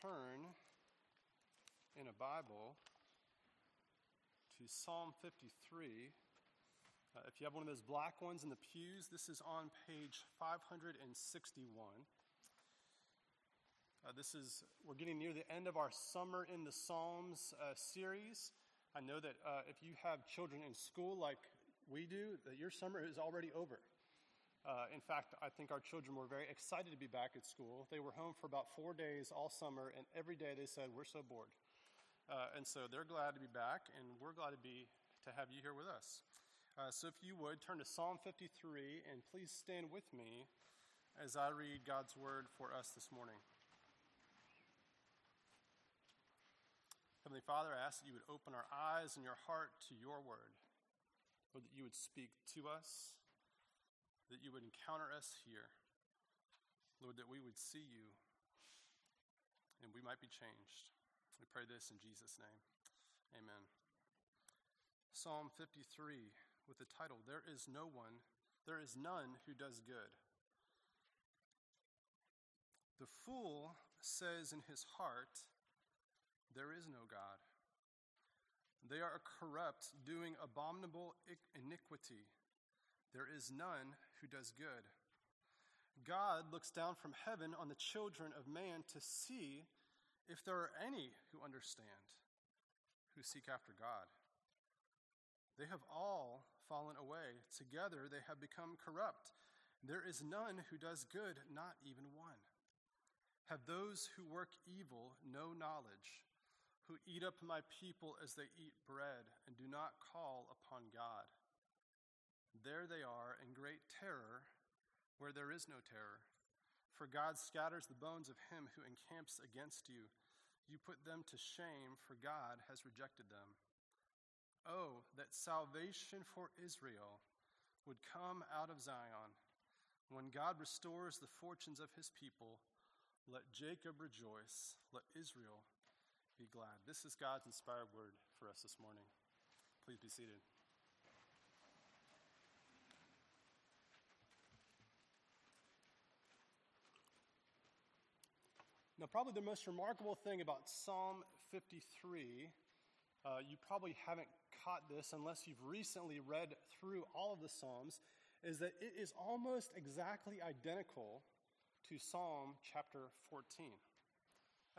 turn in a Bible to Psalm 53. Uh, if you have one of those black ones in the pews, this is on page 561. Uh, this is, we're getting near the end of our Summer in the Psalms uh, series. I know that uh, if you have children in school like we do, that your summer is already over. Uh, in fact, I think our children were very excited to be back at school. They were home for about four days all summer, and every day they said, We're so bored. Uh, and so they're glad to be back, and we're glad to be to have you here with us. Uh, so if you would turn to Psalm 53, and please stand with me as I read God's word for us this morning. Heavenly Father, I ask that you would open our eyes and your heart to your word, Lord, that you would speak to us that you would encounter us here. Lord, that we would see you and we might be changed. We pray this in Jesus' name. Amen. Psalm 53 with the title, There is no one, there is none who does good. The fool says in his heart, There is no God. They are corrupt, doing abominable iniquity. There is none who does good. God looks down from heaven on the children of man to see if there are any who understand, who seek after God. They have all fallen away. Together they have become corrupt. There is none who does good, not even one. Have those who work evil no knowledge, who eat up my people as they eat bread and do not call upon God? There they are in great terror where there is no terror. For God scatters the bones of him who encamps against you. You put them to shame, for God has rejected them. Oh, that salvation for Israel would come out of Zion. When God restores the fortunes of his people, let Jacob rejoice, let Israel be glad. This is God's inspired word for us this morning. Please be seated. Now, probably the most remarkable thing about Psalm 53, uh, you probably haven't caught this unless you've recently read through all of the Psalms, is that it is almost exactly identical to Psalm chapter 14.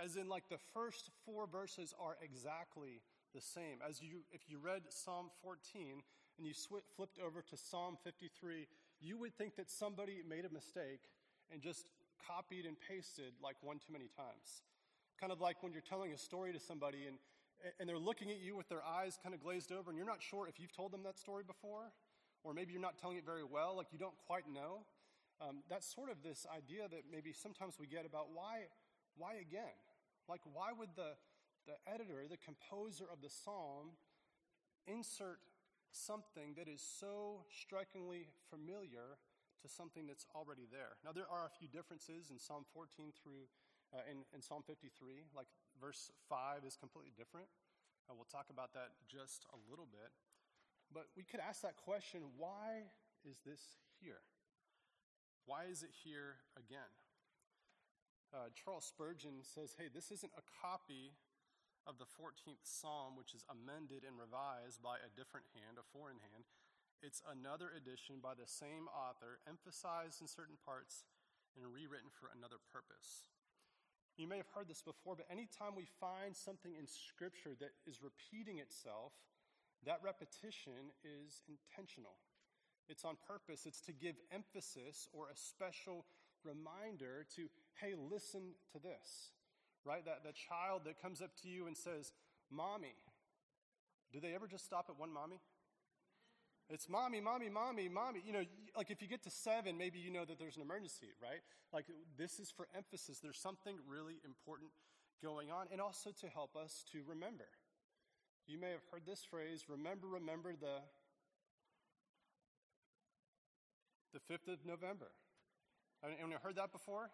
As in, like the first four verses are exactly the same. As you, if you read Psalm 14 and you sw- flipped over to Psalm 53, you would think that somebody made a mistake and just copied and pasted like one too many times. Kind of like when you're telling a story to somebody and, and they're looking at you with their eyes kind of glazed over and you're not sure if you've told them that story before, or maybe you're not telling it very well, like you don't quite know. Um, that's sort of this idea that maybe sometimes we get about why, why again? Like, why would the, the editor, the composer of the psalm, insert something that is so strikingly familiar to something that's already there. Now, there are a few differences in Psalm 14 through uh, in, in, Psalm 53. Like verse 5 is completely different. Uh, we'll talk about that just a little bit. But we could ask that question why is this here? Why is it here again? Uh, Charles Spurgeon says, hey, this isn't a copy of the 14th Psalm, which is amended and revised by a different hand, a foreign hand. It's another edition by the same author, emphasized in certain parts and rewritten for another purpose. You may have heard this before, but anytime we find something in Scripture that is repeating itself, that repetition is intentional. It's on purpose. It's to give emphasis or a special reminder to, hey, listen to this, right? That, the child that comes up to you and says, Mommy. Do they ever just stop at one mommy? It's mommy, mommy, mommy, mommy. You know, like if you get to seven, maybe you know that there's an emergency, right? Like this is for emphasis. There's something really important going on, and also to help us to remember. You may have heard this phrase remember, remember the, the 5th of November. Anyone heard that before?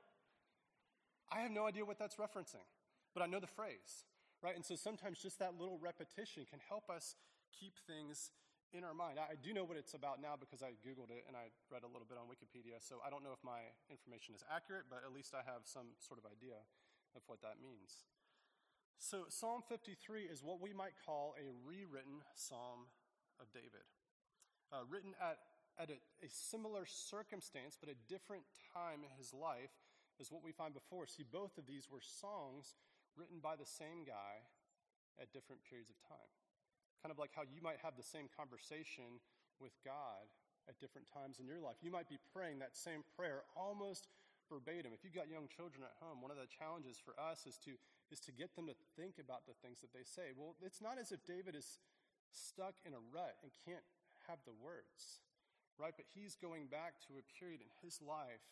I have no idea what that's referencing, but I know the phrase, right? And so sometimes just that little repetition can help us keep things in our mind. I do know what it's about now because I Googled it and I read a little bit on Wikipedia, so I don't know if my information is accurate, but at least I have some sort of idea. of what that means. So, Psalm 53 is what we might call a rewritten Psalm of David, uh, written at, at a, a similar circumstance, but a different time in his life is what we find before. See, both of these were songs written by the same guy at different periods of time. Kind of like how you might have the same conversation with God at different times in your life. You might be praying that same prayer almost verbatim. If you've got young children at home, one of the challenges for us is to, is to get them to think about the things that they say. Well, it's not as if David is stuck in a rut and can't have the words, right? But he's going back to a period in his life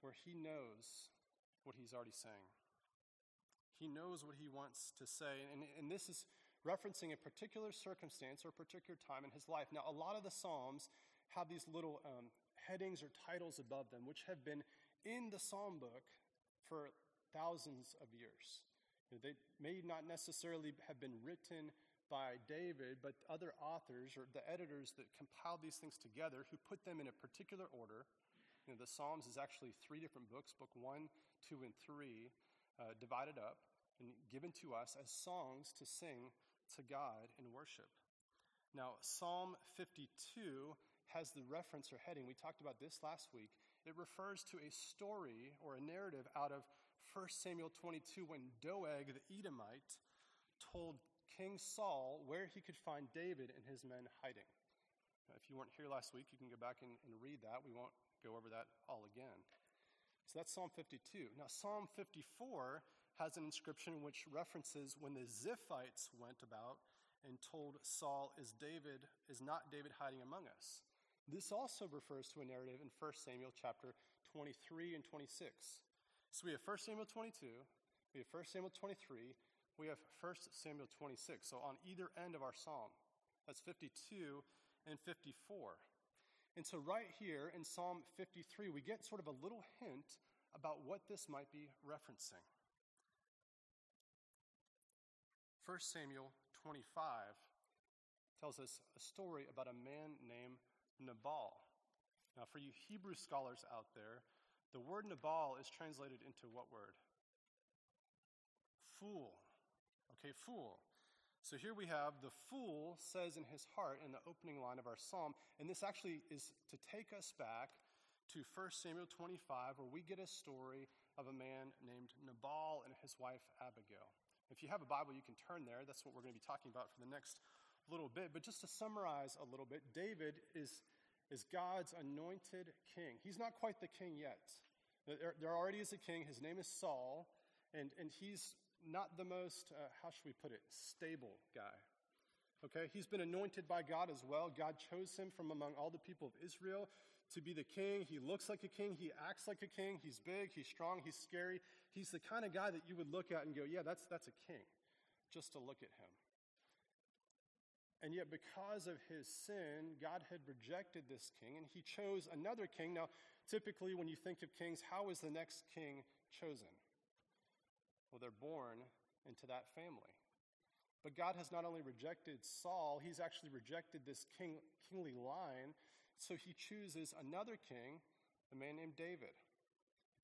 where he knows what he's already saying. He knows what he wants to say. And, and this is referencing a particular circumstance or a particular time in his life. Now, a lot of the Psalms have these little um, headings or titles above them, which have been in the Psalm book for thousands of years. You know, they may not necessarily have been written by David, but other authors or the editors that compiled these things together who put them in a particular order. You know, the Psalms is actually three different books, book one, two, and three, uh, divided up and given to us as songs to sing to God in worship. Now, Psalm 52 has the reference or heading. We talked about this last week. It refers to a story or a narrative out of 1 Samuel 22 when Doeg the Edomite told King Saul where he could find David and his men hiding. Now, if you weren't here last week, you can go back and, and read that. We won't go over that all again. So that's Psalm 52. Now, Psalm 54 has an inscription which references when the Ziphites went about and told Saul, Is David, is not David hiding among us? This also refers to a narrative in 1 Samuel chapter 23 and 26. So we have 1 Samuel 22, we have 1 Samuel 23, we have 1 Samuel 26. So on either end of our psalm, that's 52 and 54. And so right here in Psalm 53, we get sort of a little hint about what this might be referencing. 1 Samuel 25 tells us a story about a man named Nabal. Now, for you Hebrew scholars out there, the word Nabal is translated into what word? Fool. Okay, fool. So here we have the fool says in his heart in the opening line of our psalm, and this actually is to take us back to 1 Samuel 25, where we get a story of a man named Nabal and his wife Abigail. If you have a Bible, you can turn there. That's what we're going to be talking about for the next little bit. But just to summarize a little bit, David is, is God's anointed king. He's not quite the king yet. There, there already is a king. His name is Saul, and, and he's not the most, uh, how should we put it, stable guy. Okay, he's been anointed by God as well. God chose him from among all the people of Israel to be the king. He looks like a king. He acts like a king. He's big. He's strong. He's scary. He's the kind of guy that you would look at and go, yeah, that's, that's a king, just to look at him. And yet, because of his sin, God had rejected this king and he chose another king. Now, typically, when you think of kings, how is the next king chosen? Well, they're born into that family. But God has not only rejected Saul, he's actually rejected this king, kingly line so he chooses another king, a man named David.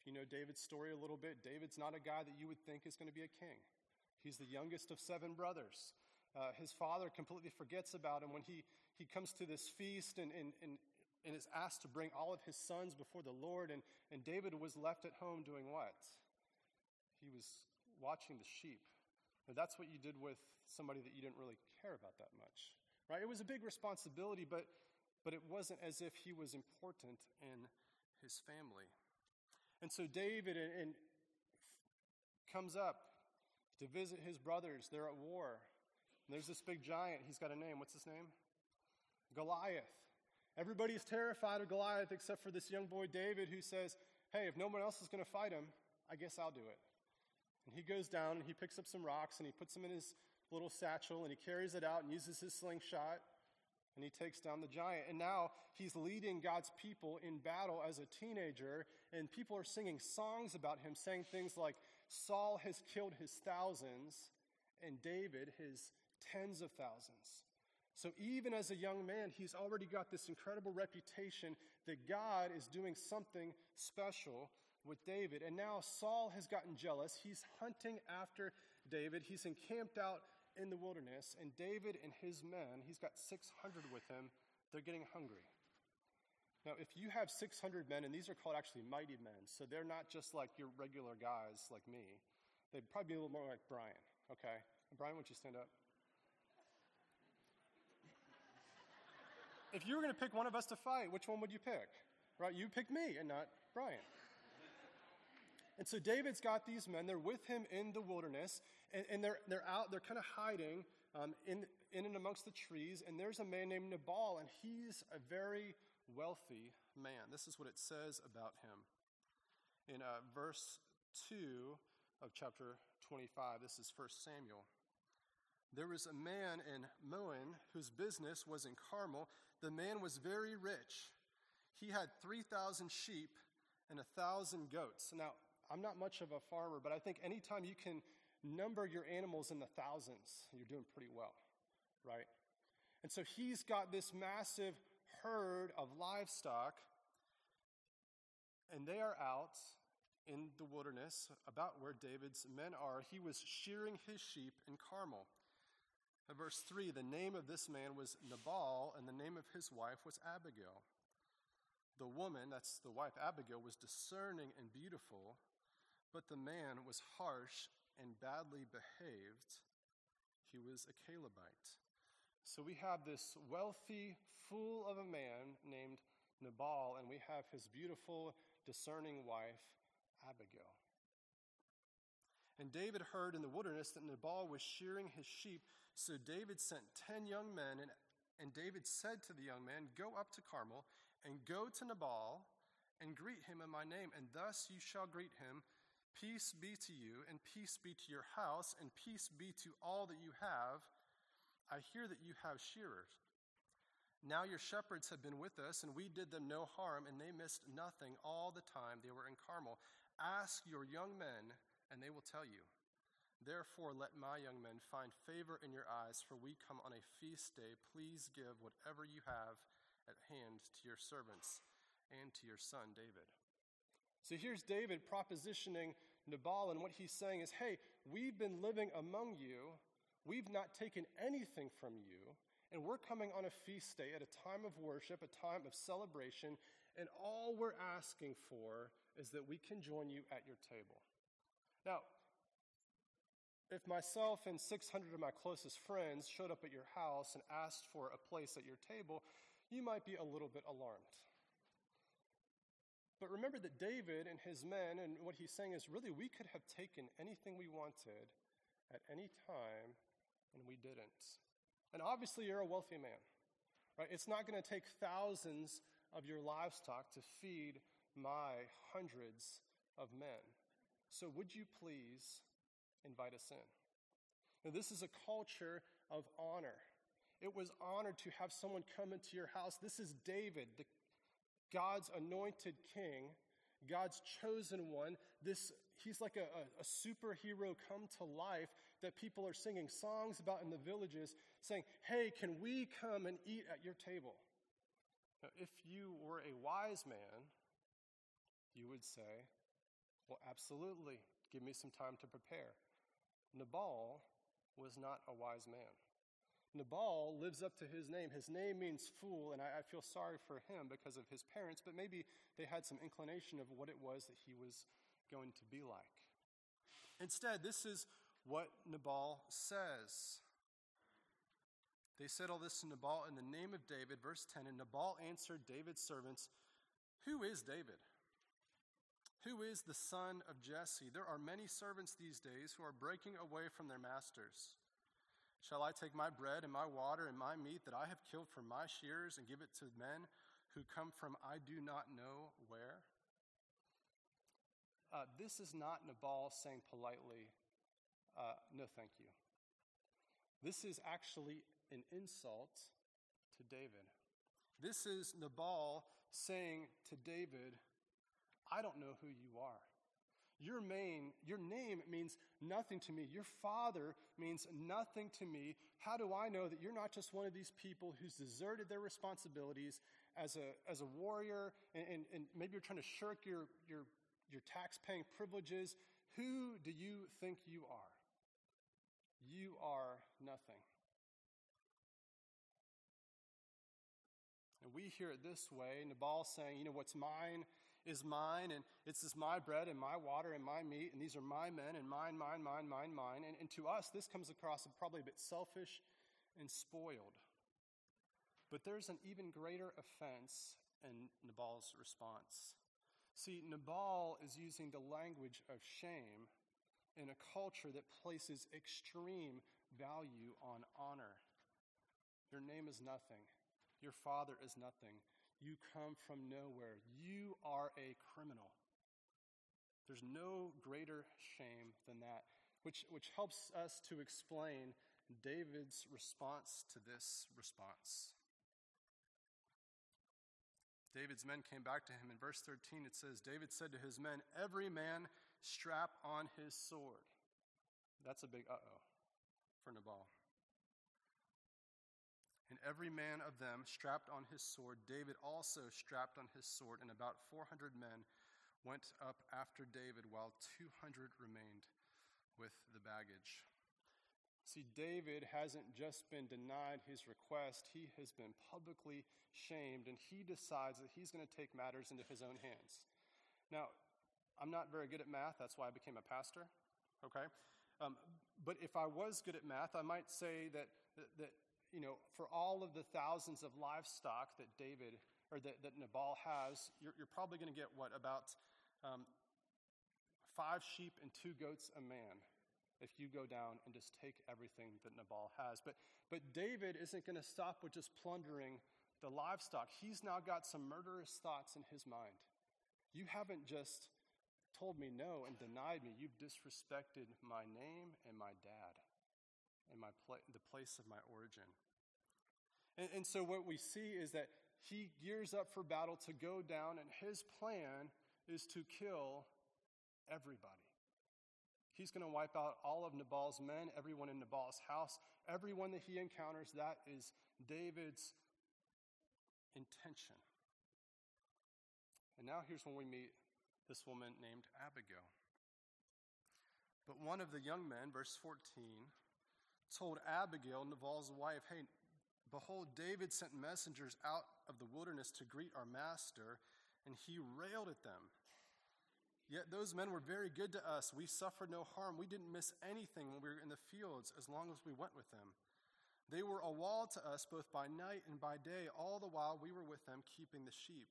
You know David's story a little bit, David's not a guy that you would think is going to be a king. He's the youngest of seven brothers. Uh, his father completely forgets about him when he, he comes to this feast and, and, and, and is asked to bring all of his sons before the Lord. And, and David was left at home doing what? He was watching the sheep. Now, that's what you did with somebody that you didn't really care about that much. Right? It was a big responsibility, but but it wasn't as if he was important in his family. And so David and, and comes up to visit his brothers. They're at war. And there's this big giant. He's got a name. What's his name? Goliath. Everybody's terrified of Goliath except for this young boy David who says, Hey, if no one else is going to fight him, I guess I'll do it. And he goes down and he picks up some rocks and he puts them in his little satchel and he carries it out and uses his slingshot and he takes down the giant. And now he's leading God's people in battle as a teenager, and people are singing songs about him, saying things like, Saul has killed his thousands, and David his tens of thousands. So even as a young man, he's already got this incredible reputation that God is doing something special with David. And now Saul has gotten jealous. He's hunting after David. He's encamped out in the wilderness, and David and his men, he's got 600 with him, they're getting hungry. Now, if you have 600 men, and these are called actually mighty men, so they're not just like your regular guys like me, they'd probably be a little more like Brian, okay? Brian, would you stand up? if you were going to pick one of us to fight, which one would you pick? Right? You pick me and not Brian. And so David's got these men. They're with him in the wilderness, and, and they're, they're out, they're kind of hiding um, in, in and amongst the trees. And there's a man named Nabal, and he's a very wealthy man. This is what it says about him. In uh, verse 2 of chapter 25, this is 1 Samuel. There was a man in Maon whose business was in Carmel. The man was very rich. He had 3,000 sheep and a 1,000 goats. Now, I'm not much of a farmer, but I think anytime you can number your animals in the thousands, you're doing pretty well, right? And so he's got this massive herd of livestock, and they are out in the wilderness about where David's men are. He was shearing his sheep in Carmel. In verse 3, the name of this man was Nabal, and the name of his wife was Abigail. The woman, that's the wife Abigail, was discerning and beautiful but the man was harsh and badly behaved. He was a Calebite. So we have this wealthy fool of a man named Nabal, and we have his beautiful, discerning wife, Abigail. And David heard in the wilderness that Nabal was shearing his sheep. So David sent ten young men, and, and David said to the young men, Go up to Carmel, and go to Nabal, and greet him in my name, and thus you shall greet him Peace be to you, and peace be to your house, and peace be to all that you have. I hear that you have shearers. Now your shepherds have been with us, and we did them no harm, and they missed nothing all the time they were in Carmel. Ask your young men, and they will tell you. Therefore, let my young men find favor in your eyes, for we come on a feast day. Please give whatever you have at hand to your servants and to your son David. So here's David propositioning Nabal, and what he's saying is, hey, we've been living among you, we've not taken anything from you, and we're coming on a feast day at a time of worship, a time of celebration, and all we're asking for is that we can join you at your table. Now, if myself and 600 of my closest friends showed up at your house and asked for a place at your table, you might be a little bit alarmed. But remember that David and his men, and what he's saying is really, we could have taken anything we wanted at any time, and we didn't. And obviously, you're a wealthy man, right? It's not going to take thousands of your livestock to feed my hundreds of men. So, would you please invite us in? Now, this is a culture of honor. It was honored to have someone come into your house. This is David, the God's anointed king, God's chosen one. This, he's like a, a, a, superhero come to life that people are singing songs about in the villages, saying, Hey, can we come and eat at your table? Now, if you were a wise man, you would say, Well, absolutely. Give me some time to prepare. Nabal was not a wise man. Nabal lives up to his name. His name means fool, and I, I, feel sorry for him because of his parents, but maybe they had some inclination of what it was that he was going to be like. Instead, this is what Nabal says. They said all this to Nabal in the name of David, verse 10, and Nabal answered David's servants, Who is David? Who is the son of Jesse? There are many servants these days who are breaking away from their masters. Shall I take my bread and my water and my meat that I have killed for my shears and give it to men who come from I do not know where? Uh, this is not Nabal saying politely, uh, no, thank you. This is actually an insult to David. This is Nabal saying to David, I don't know who you are. Your, main, your name means nothing to me. Your father means nothing to me. How do I know that you're not just one of these people who's deserted their responsibilities as a, as a warrior and, and, and maybe you're trying to shirk your, your, your tax paying privileges. Who do you think you are? You are nothing. And we hear it this way Nabal saying, You know, what's mine is mine, and it's is my bread and my water and my meat, and these are my men, and mine, mine, mine, mine, mine. And, and to us, this comes across as probably a bit selfish and spoiled. But there's an even greater offense in Nabal's response. See, Nabal is using the language of shame in a culture that places extreme value on honor. Your name is nothing. Your father is nothing. You come from nowhere. You are a criminal. There's no greater shame than that, which, which helps us to explain David's response to this response. David's men came back to him. In verse 13, it says, David said to his men, Every man strap on his sword. That's a big uh oh for Nabal. And every man of them strapped on his sword. David also strapped on his sword, and about 400 men went up after David, while 200 remained with the baggage. See, David hasn't just been denied his request, he has been publicly shamed, and he decides that he's going to take matters into his own hands. Now, I'm not very good at math, that's why I became a pastor, okay? Um, but if I was good at math, I might say that, that, that you know, for all of the thousands of livestock that David or that, that Nabal has, you're, you're probably going to get what about um, five sheep and two goats a man if you go down and just take everything that Nabal has. But but David isn't going to stop with just plundering the livestock. He's now got some murderous thoughts in his mind. You haven't just told me no and denied me. You've disrespected my name and my dad and my the place of my origin. And, and so what we see is that he gears up for battle to go down, and his plan is to kill everybody. He's going to wipe out all of Nabal's men, everyone in Nabal's house, everyone that he encounters. That is David's intention. And now here's when we meet this woman named Abigail. But one of the young men, verse 14, told Abigail, Nabal's wife, Hey, behold, David sent messengers out of the wilderness to greet our master, and he railed at them. Yet those men were very good to us. We suffered no harm. We didn't miss anything when we were in the fields as long as we went with them. They were a wall to us both by night and by day, all the while we were with them keeping the sheep.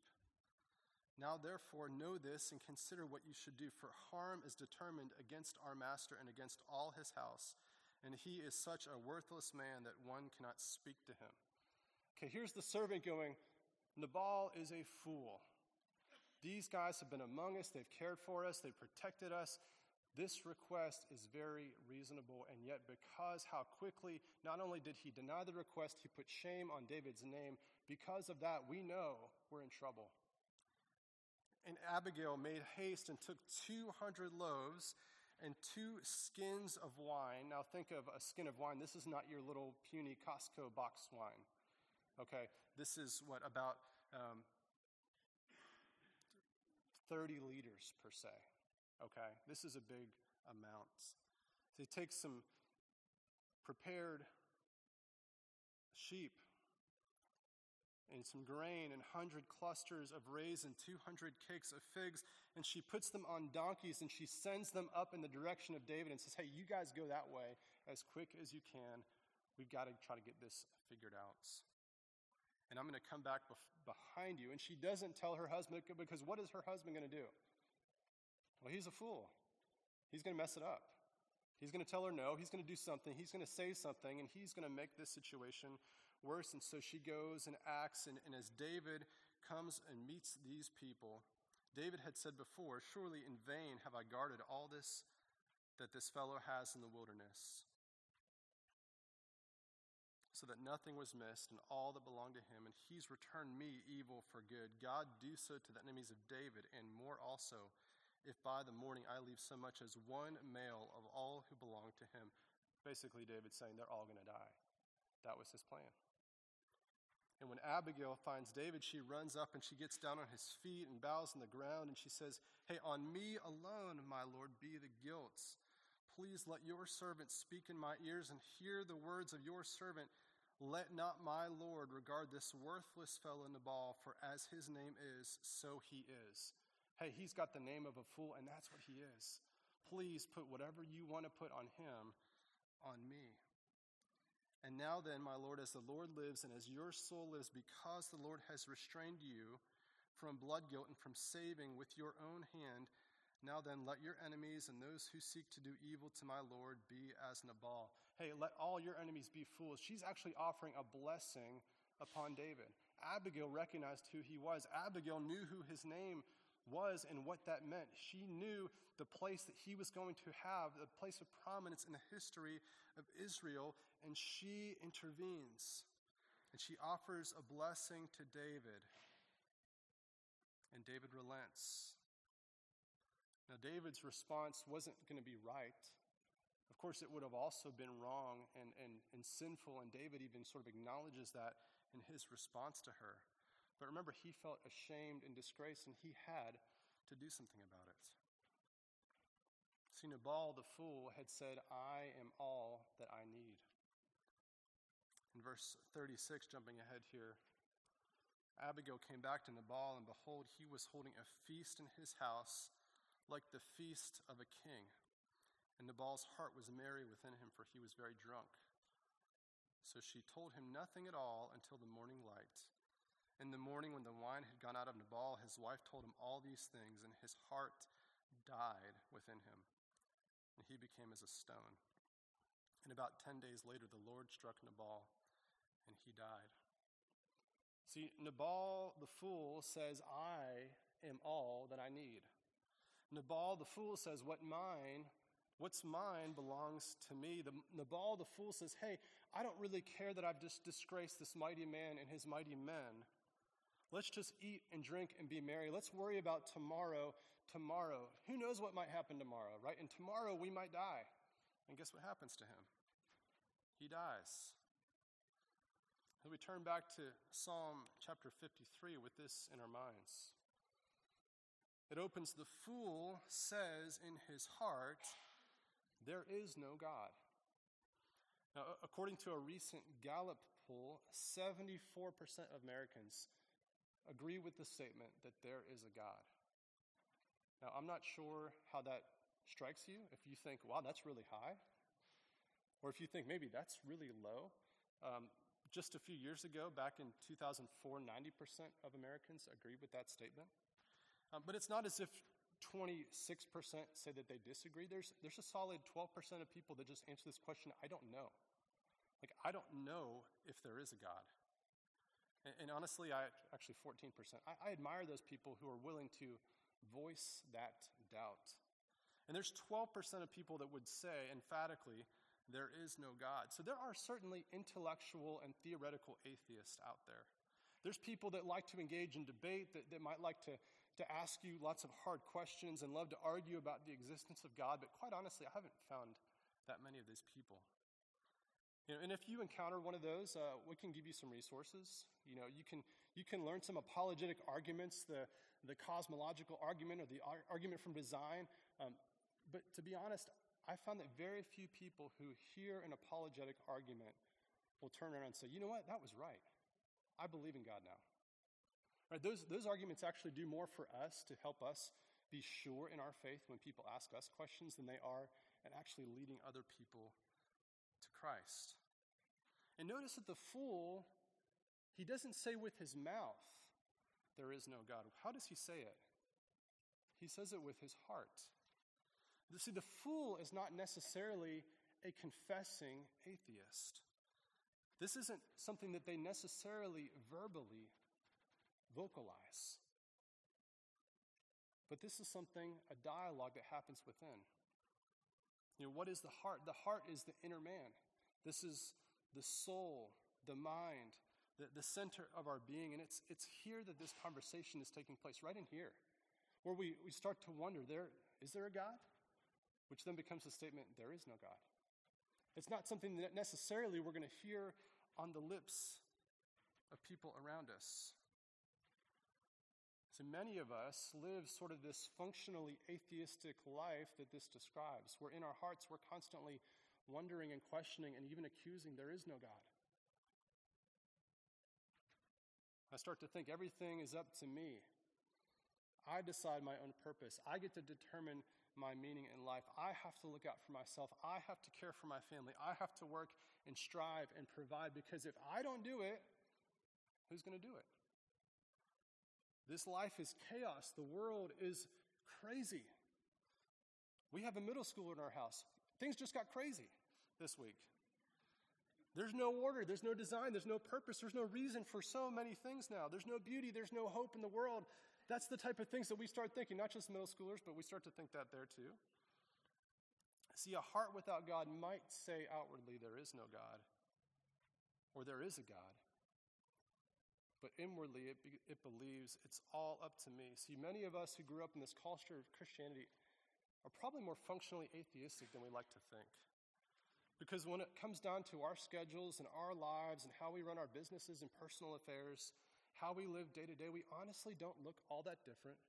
Now, therefore, know this and consider what you should do, for harm is determined against our master and against all his house and he is such a worthless man that one cannot speak to him. Okay, here's the servant going, Nabal is a fool. These guys have been among us, they've cared for us, they've protected us. This request is very reasonable, and yet, because how quickly, not only did he deny the request, he put shame on David's name. Because of that, we know we're in trouble. And Abigail made haste and took 200 loaves and two skins of wine. Now, think of a skin of wine. This is not your little puny Costco box wine. Okay, this is what about um, 30 liters per se. Okay, this is a big amount. So, he takes some prepared sheep and some grain and 100 clusters of raisin, 200 cakes of figs, and she puts them on donkeys and she sends them up in the direction of David and says, Hey, you guys go that way as quick as you can. We've got to try to get this figured out. And I'm going to come back bef- behind you. And she doesn't tell her husband because what is her husband going to do? Well, he's a fool. He's going to mess it up. He's going to tell her no. He's going to do something. He's going to say something, and he's going to make this situation worse. And so she goes and acts. And, and as David comes and meets these people, David had said before, Surely in vain have I guarded all this that this fellow has in the wilderness, so that nothing was missed and all that belonged to him, and he's returned me evil for good. God do so to the enemies of David, and more also, if by the morning I leave so much as one male of all who belong to him. Basically, David saying they're all going to die. That was his plan. And when Abigail finds David, she runs up and she gets down on his feet and bows on the ground and she says, Hey, on me alone, my Lord, be the guilt. Please let your servant speak in my ears and hear the words of your servant. Let not my Lord regard this worthless fellow Nabal, for as his name is, so he is. Hey, he's got the name of a fool, and that's what he is. Please put whatever you want to put on him on me. And now then, my Lord, as the Lord lives and as your soul lives, because the Lord has restrained you from blood guilt and from saving with your own hand, now then, let your enemies and those who seek to do evil to my Lord be as Nabal. Hey, let all your enemies be fools. She's actually offering a blessing upon David. Abigail recognized who he was. Abigail knew who his name was and what that meant. She knew the place that he was going to have, the place of prominence in the history of Israel, and she intervenes. And she offers a blessing to David. And David relents. Now, David's response wasn't going to be right. Of course, it would have also been wrong and, and, and sinful, and David even sort of acknowledges that in his response to her. But remember, he felt ashamed and disgraced, and he had to do something about it. See, Nabal the fool had said, I am all that I need. In verse 36, jumping ahead here, Abigail came back to Nabal, and behold, he was holding a feast in his house like the feast of a king. And Nabal's heart was merry within him, for he was very drunk. So she told him nothing at all until the morning light. In the morning, when the wine had gone out of Nabal, his wife told him all these things, and his heart died within him, and he became as a stone. And about ten days later, the Lord struck Nabal, and he died. See, Nabal the fool says, I am all that I need. Nabal the fool says, What mine, what's mine belongs to me. The, Nabal the fool says, Hey, I don't really care that I've just disgraced this mighty man and his mighty men. Let's just eat and drink and be merry. Let's worry about tomorrow. Tomorrow. Who knows what might happen tomorrow, right? And tomorrow we might die. And guess what happens to him? He dies. And we turn back to Psalm chapter 53 with this in our minds. It opens The fool says in his heart, There is no God. Now, according to a recent Gallup poll, 74% of Americans agree with the statement that there is a God. Now, I'm not sure how that strikes you. If you think, wow, that's really high, or if you think maybe that's really low. Um, just a few years ago, back in 2004, 90% of Americans agreed with that statement. Um, but it's not as if 26% say that they disagree. There's, there's a solid 12% of people that just answer this question I don't know. Like, I don't know if there is a God. And, and honestly, I actually 14%. I, I admire those people who are willing to voice that doubt. And there's 12% of people that would say emphatically, there is no God. So there are certainly intellectual and theoretical atheists out there. There's people that like to engage in debate, that, that might like to to ask you lots of hard questions and love to argue about the existence of God, but quite honestly, I haven't found that many of these people. You know, and if you encounter one of those, uh, we can give you some resources. You know, you can you can learn some apologetic arguments, the the cosmological argument or the ar- argument from design. Um, but to be honest, I found that very few people who hear an apologetic argument will turn around and say, "You know what? That was right. I believe in God now." Right, those, those arguments actually do more for us to help us be sure in our faith when people ask us questions than they are and actually leading other people Christ. And notice that the fool, he doesn't say with his mouth, there is no God. How does he say it? He says it with his heart. See, the fool is not necessarily a confessing atheist. This isn't something that they necessarily verbally vocalize. But this is something, a dialogue that happens within. You know, what is the heart? The heart is the inner man. This is the soul, the mind, the, the center of our being. And it's, it's here that this conversation is taking place, right in here, where we, we start to wonder there, is there a God? Which then becomes the statement, there is no God. It's not something that necessarily we're going to hear on the lips of people around us. So many of us live sort of this functionally atheistic life that this describes, where in our hearts we're constantly wondering and questioning and even accusing there is no God. I start to think everything is up to me. I decide my own purpose. I get to determine my meaning in life. I have to look out for myself. I have to care for my family. I have to work and strive and provide because if I don't do it, who's going to do it? This life is chaos. The world is crazy. We have a middle schooler in our house. Things just got crazy this week. There's no order, there's no design, there's no purpose, there's no reason for so many things now. There's no beauty, there's no hope in the world. That's the type of things that we start thinking, not just middle schoolers, but we start to think that there too. See, a heart without God might say outwardly, there is no God, or there is a God. But inwardly, it, be, it believes it's all up to me. See, many of us who grew up in this culture of Christianity are probably more functionally atheistic than we like to think. Because when it comes down to our schedules and our lives and how we run our businesses and personal affairs, how we live day to day, we honestly don't look all that different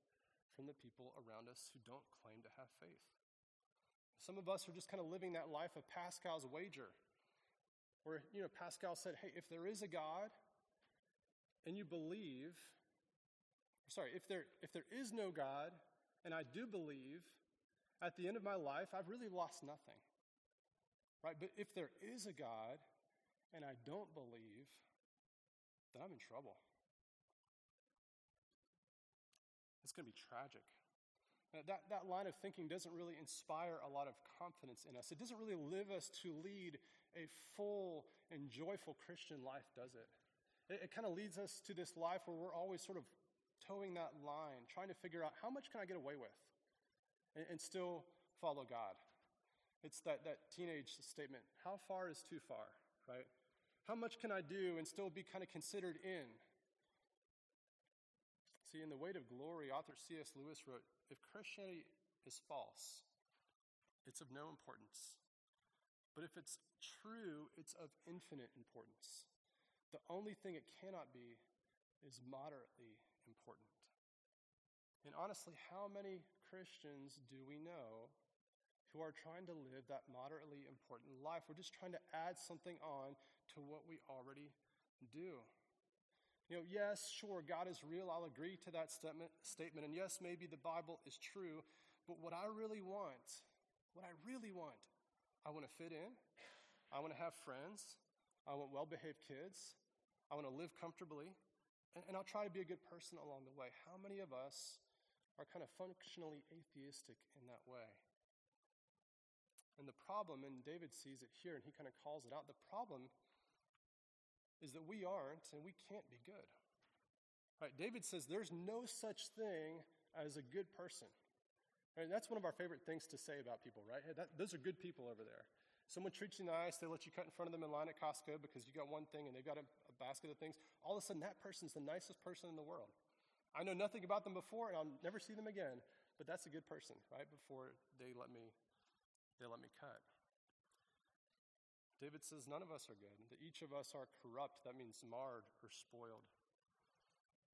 from the people around us who don't claim to have faith. Some of us are just kind of living that life of Pascal's wager, where, you know, Pascal said, hey, if there is a God and you believe, sorry, if there, if there is no God and I do believe, at the end of my life, I've really lost nothing. Right? But if there is a God and I don't believe, then I'm in trouble. It's going to be tragic. That, that line of thinking doesn't really inspire a lot of confidence in us. It doesn't really live us to lead a full and joyful Christian life, does it? It, it kind of leads us to this life where we're always sort of toeing that line, trying to figure out how much can I get away with and, and still follow God. It's that, that teenage statement how far is too far, right? How much can I do and still be kind of considered in? See, in The Weight of Glory, author C.S. Lewis wrote If Christianity is false, it's of no importance. But if it's true, it's of infinite importance. The only thing it cannot be is moderately important. And honestly, how many Christians do we know who are trying to live that moderately important life. We're just trying to add something on to what we already do. You know, yes, sure, God is real. I'll agree to that statement, statement. And yes, maybe the Bible is true. But what I really want, what I really want, I want to fit in. I want to have friends. I want well behaved kids. I want to live comfortably. And, and I'll try to be a good person along the way. How many of us are kind of functionally atheistic in that way? And the problem, and David sees it here and he kind of calls it out the problem is that we aren't and we can't be good. Right? David says there's no such thing as a good person. And that's one of our favorite things to say about people, right? Hey, that, those are good people over there. Someone treats you nice, they let you cut in front of them in line at Costco because you got one thing and they've got a, a basket of things. All of a sudden, that person's the nicest person in the world. I know nothing about them before and I'll never see them again, but that's a good person, right? Before they let me they let me cut. David says, None of us are good, that each of us are corrupt. That means marred or spoiled.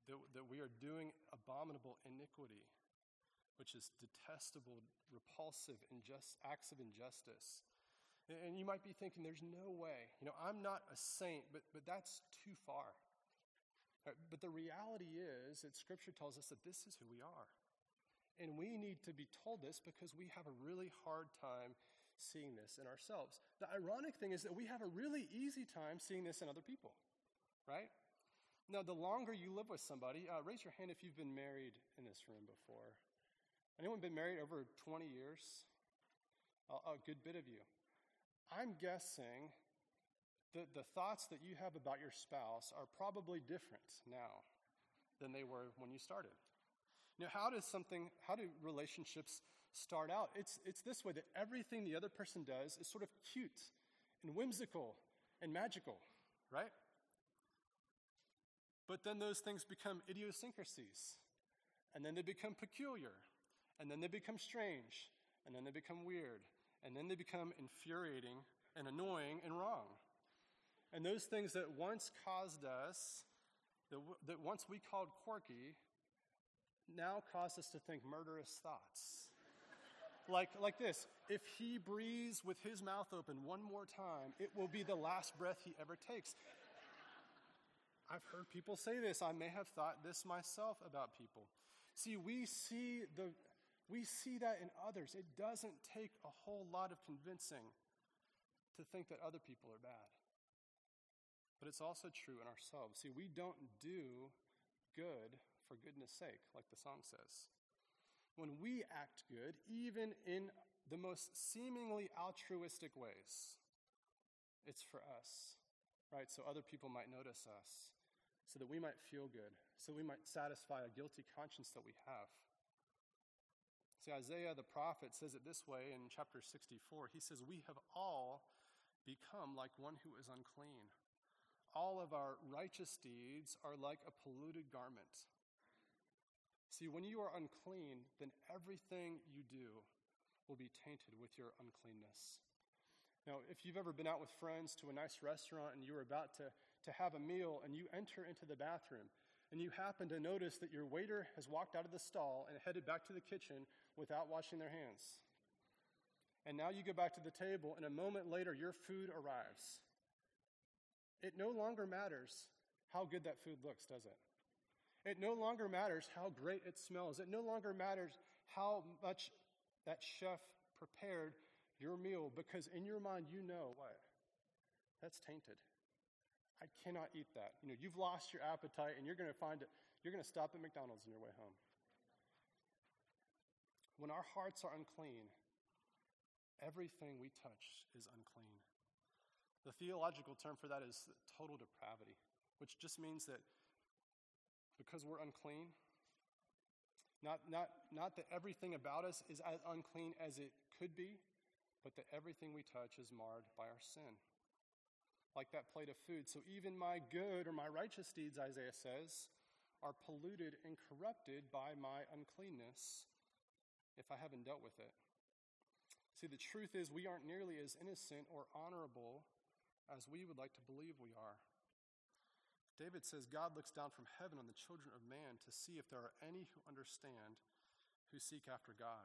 That, that we are doing abominable iniquity, which is detestable, repulsive, injust, acts of injustice. And you might be thinking, There's no way. You know, I'm not a saint, but, but that's too far. Right, but the reality is that Scripture tells us that this is who we are. And we need to be told this because we have a really hard time seeing this in ourselves. The ironic thing is that we have a really easy time seeing this in other people, right? Now, the longer you live with somebody, uh, raise your hand if you've been married in this room before. Anyone been married over 20 years? A, a good bit of you. I'm guessing that the thoughts that you have about your spouse are probably different now than they were when you started. Know, how does something, how do relationships start out? It's, it's this way that everything the other person does is sort of cute and whimsical and magical, right? But then those things become idiosyncrasies, and then they become peculiar, and then they become strange, and then they become weird, and then they become infuriating and annoying and wrong. And those things that once caused us that, w- that once we called quirky now cause us to think murderous thoughts. like, like this if he breathes with his mouth open one more time, it will be the last breath he ever takes. I've heard people say this. I may have thought this myself about people. See, we see, the, we see that in others. It doesn't take a whole lot of convincing to think that other people are bad. But it's also true in ourselves. See, we don't do good for goodness sake, like the song says. When we act good, even in the most seemingly altruistic ways, it's for us, right? So other people might notice us, so that we might feel good, so we might satisfy a guilty conscience that we have. See, Isaiah the prophet says it this way in chapter 64. He says, We have all become like one who is unclean. All of our righteous deeds are like a polluted garment. See, when you are unclean, then everything you do will be tainted with your uncleanness. Now, if you've ever been out with friends to a nice restaurant and you're about to, to have a meal and you enter into the bathroom and you happen to notice that your waiter has walked out of the stall and headed back to the kitchen without washing their hands. And now you go back to the table and a moment later your food arrives. It no longer matters how good that food looks, does it? It no longer matters how great it smells. It no longer matters how much that chef prepared your meal because in your mind you know what? That's tainted. I cannot eat that. You know, you've lost your appetite and you're going to find it, you're going to stop at McDonald's on your way home. When our hearts are unclean, everything we touch is unclean. The theological term for that is total depravity, which just means that because we're unclean. Not, not, not that everything about us is as unclean as it could be, but that everything we touch is marred by our sin. Like that plate of food. So even my good or my righteous deeds, Isaiah says, are polluted and corrupted by my uncleanness if I haven't dealt with it. See, the truth is, we aren't nearly as innocent or honorable as we would like to believe we are. David says God looks down from heaven on the children of man to see if there are any who understand, who seek after God.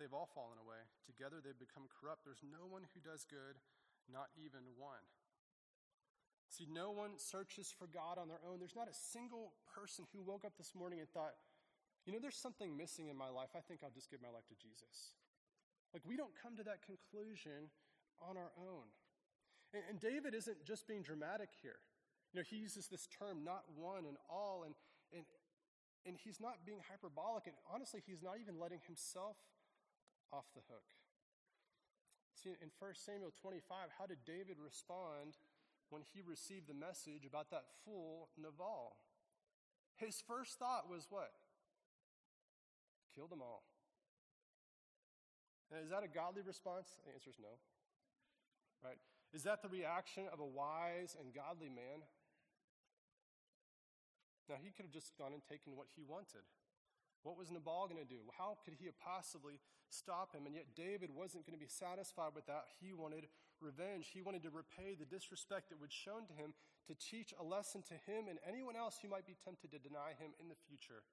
They've all fallen away. Together they've become corrupt. There's no one who does good, not even one. See, no one searches for God on their own. There's not a single person who woke up this morning and thought, you know, there's something missing in my life. I think I'll just give my life to Jesus. Like, we don't come to that conclusion on our own. And, and David isn't just being dramatic here. You know, he uses this term, not one and all, and, and, and he's not being hyperbolic, and honestly, he's not even letting himself off the hook. See, in 1 Samuel 25, how did David respond when he received the message about that fool Nabal? His first thought was what? Kill them all. Now, is that a godly response? The answer is no. Right? Is that the reaction of a wise and godly man? Now, he could have just gone and taken what he wanted. What was Nabal going to do? How could he possibly stop him? And yet, David wasn't going to be satisfied with that. He wanted revenge. He wanted to repay the disrespect that was shown to him, to teach a lesson to him and anyone else who might be tempted to deny him in the future.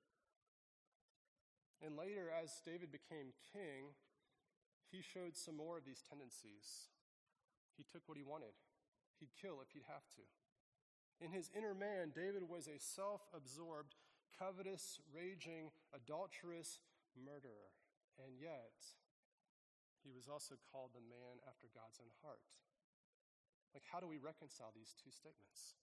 And later, as David became king, he showed some more of these tendencies. He took what he wanted, he'd kill if he'd have to. In his inner man, David was a self absorbed, covetous, raging, adulterous murderer. And yet, he was also called the man after God's own heart. Like, how do we reconcile these two statements?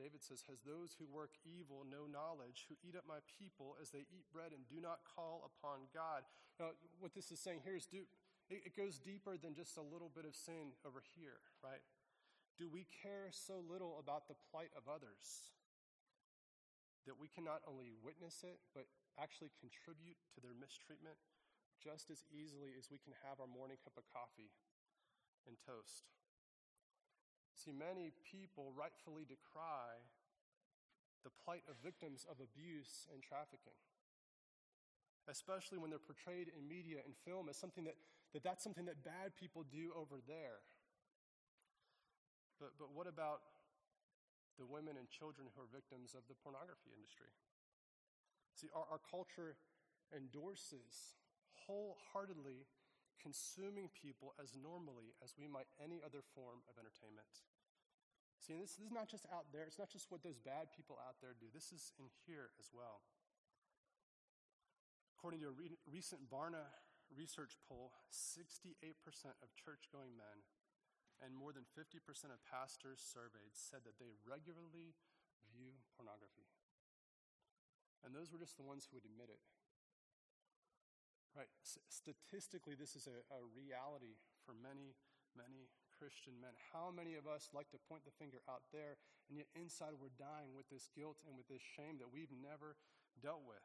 David says, Has those who work evil no knowledge, who eat up my people as they eat bread and do not call upon God? Now, what this is saying here is do, it goes deeper than just a little bit of sin over here, right? Do we care so little about the plight of others that we can not only witness it, but actually contribute to their mistreatment just as easily as we can have our morning cup of coffee and toast? See, many people rightfully decry the plight of victims of abuse and trafficking especially when they're portrayed in media and film as something that, that that's something that bad people do over there but, but what about the women and children who are victims of the pornography industry. See, our, our culture endorses wholeheartedly consuming people as normally as we might any other form of entertainment. See, this, this is not just out there, it's not just what those bad people out there do, this is in here as well. According to a re- recent Barna research poll, 68% of church going men and more than 50% of pastors surveyed said that they regularly view pornography. And those were just the ones who would admit it. Right? S- statistically, this is a, a reality for many, many Christian men. How many of us like to point the finger out there, and yet inside we're dying with this guilt and with this shame that we've never dealt with?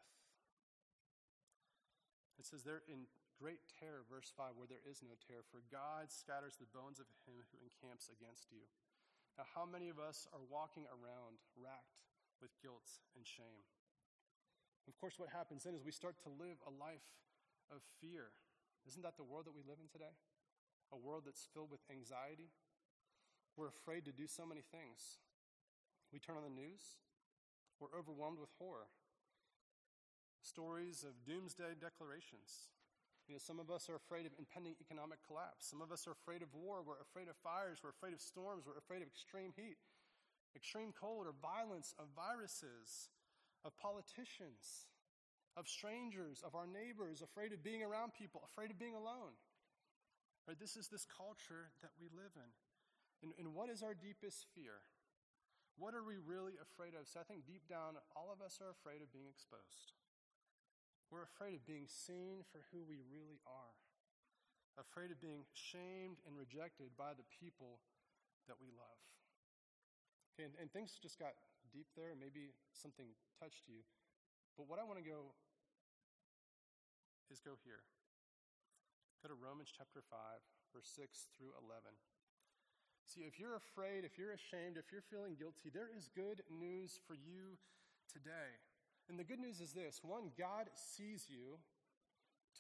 It says there in great terror, verse 5, where there is no terror, for God scatters the bones of him who encamps against you. Now, how many of us are walking around racked with guilt and shame? Of course, what happens then is we start to live a life of fear. Isn't that the world that we live in today? A world that's filled with anxiety. We're afraid to do so many things. We turn on the news, we're overwhelmed with horror. Stories of doomsday declarations. You know, some of us are afraid of impending economic collapse. Some of us are afraid of war. We're afraid of fires. We're afraid of storms. We're afraid of extreme heat, extreme cold, or violence, of viruses, of politicians, of strangers, of our neighbors, afraid of being around people, afraid of being alone. Right? This is this culture that we live in. And, and what is our deepest fear? What are we really afraid of? So I think deep down, all of us are afraid of being exposed. Afraid of being seen for who we really are, afraid of being shamed and rejected by the people that we love. Okay, and, and things just got deep there, and maybe something touched you. But what I want to go is go here. Go to Romans chapter 5, verse 6 through 11. See, if you're afraid, if you're ashamed, if you're feeling guilty, there is good news for you today. And the good news is this one, God sees you.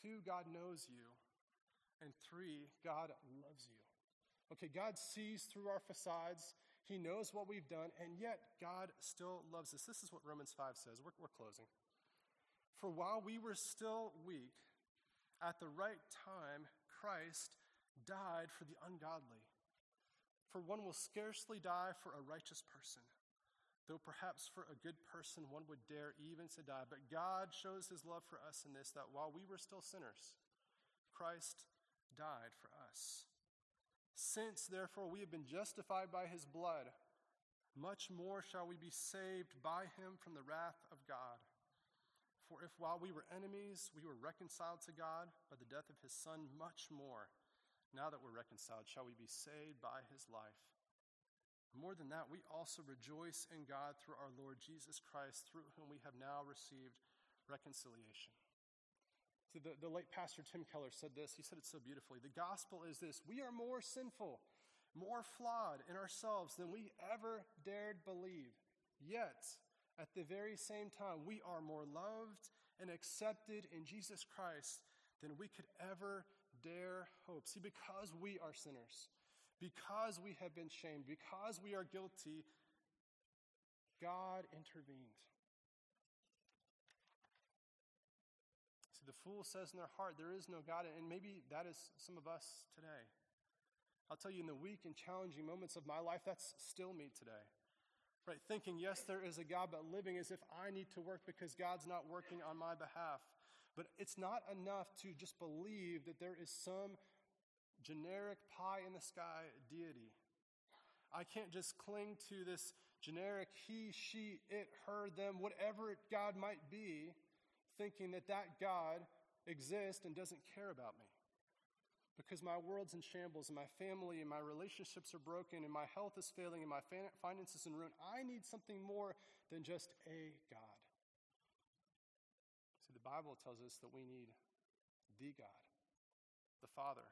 Two, God knows you. And three, God loves you. Okay, God sees through our facades. He knows what we've done, and yet God still loves us. This is what Romans 5 says. We're, we're closing. For while we were still weak, at the right time, Christ died for the ungodly. For one will scarcely die for a righteous person, though perhaps for a good person one would dare even to die. But God shows his love for us in this that while we were still sinners, Christ died for us. Since, therefore, we have been justified by his blood, much more shall we be saved by him from the wrath of God. For if while we were enemies, we were reconciled to God by the death of his Son, much more, now that we're reconciled, shall we be saved by his life. More than that, we also rejoice in God through our Lord Jesus Christ, through whom we have now received reconciliation. So the, the late pastor Tim Keller said this. He said it so beautifully. The gospel is this we are more sinful, more flawed in ourselves than we ever dared believe. Yet, at the very same time, we are more loved and accepted in Jesus Christ than we could ever dare hope. See, because we are sinners, because we have been shamed, because we are guilty, God intervened. See, the fool says in their heart, There is no God. And maybe that is some of us today. I'll tell you, in the weak and challenging moments of my life, that's still me today. Right? Thinking, yes, there is a God, but living as if I need to work because God's not working on my behalf. But it's not enough to just believe that there is some generic pie in the sky deity. I can't just cling to this generic he, she, it, her, them, whatever God might be thinking that that God exists and doesn't care about me. Because my world's in shambles, and my family and my relationships are broken, and my health is failing, and my finances in ruin. I need something more than just a God. See, the Bible tells us that we need the God, the Father.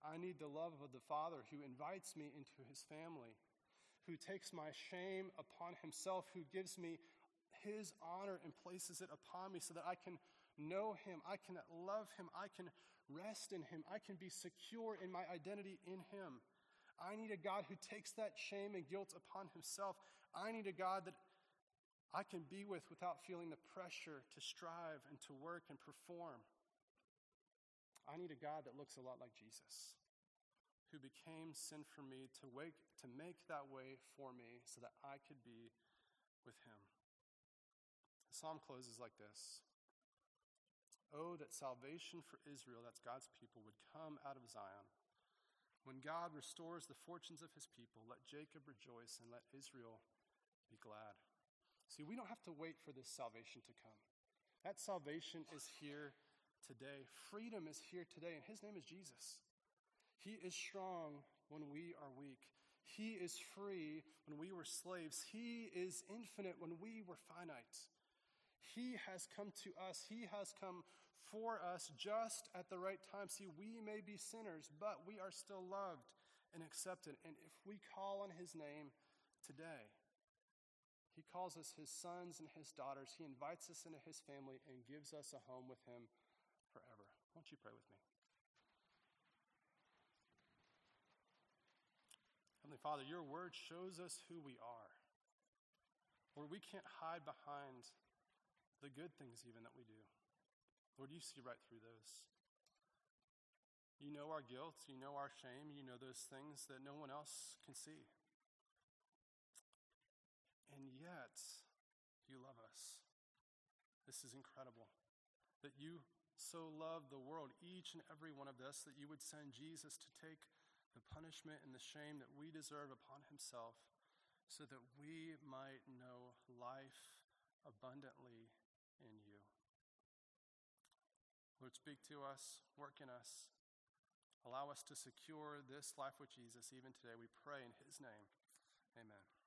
I need the love of the Father who invites me into his family, who takes my shame upon himself, who gives me his honor and places it upon me so that I can know him, I can love him, I can rest in him, I can be secure in my identity in him. I need a God who takes that shame and guilt upon himself. I need a God that I can be with without feeling the pressure to strive and to work and perform. I need a God that looks a lot like Jesus, who became sin for me to, wake, to make that way for me so that I could be with him. The psalm closes like this Oh, that salvation for Israel, that's God's people, would come out of Zion. When God restores the fortunes of his people, let Jacob rejoice and let Israel be glad. See, we don't have to wait for this salvation to come. That salvation is here today. Freedom is here today, and his name is Jesus. He is strong when we are weak. He is free when we were slaves. He is infinite when we were finite. He has come to us. He has come for us just at the right time. See, we may be sinners, but we are still loved and accepted. And if we call on His name today, He calls us His sons and His daughters. He invites us into His family and gives us a home with Him. Won't you pray with me? Heavenly Father, your word shows us who we are. Lord, we can't hide behind the good things even that we do. Lord, you see right through those. You know our guilt, you know our shame, you know those things that no one else can see. And yet, you love us. This is incredible. That you so love the world, each and every one of us, that you would send Jesus to take the punishment and the shame that we deserve upon himself so that we might know life abundantly in you. Lord, speak to us, work in us. Allow us to secure this life with Jesus even today. We pray in his name. Amen.